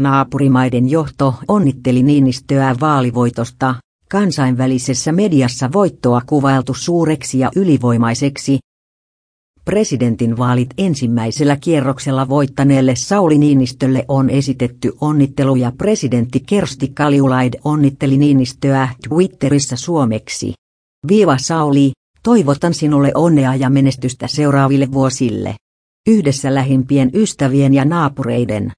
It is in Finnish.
Naapurimaiden johto onnitteli Niinistöä vaalivoitosta, kansainvälisessä mediassa voittoa kuvailtu suureksi ja ylivoimaiseksi. Presidentin vaalit ensimmäisellä kierroksella voittaneelle Sauli Niinistölle on esitetty onnitteluja presidentti Kersti Kaljulaid onnitteli Niinistöä Twitterissä suomeksi. Viiva Sauli, toivotan sinulle onnea ja menestystä seuraaville vuosille. Yhdessä lähimpien ystävien ja naapureiden.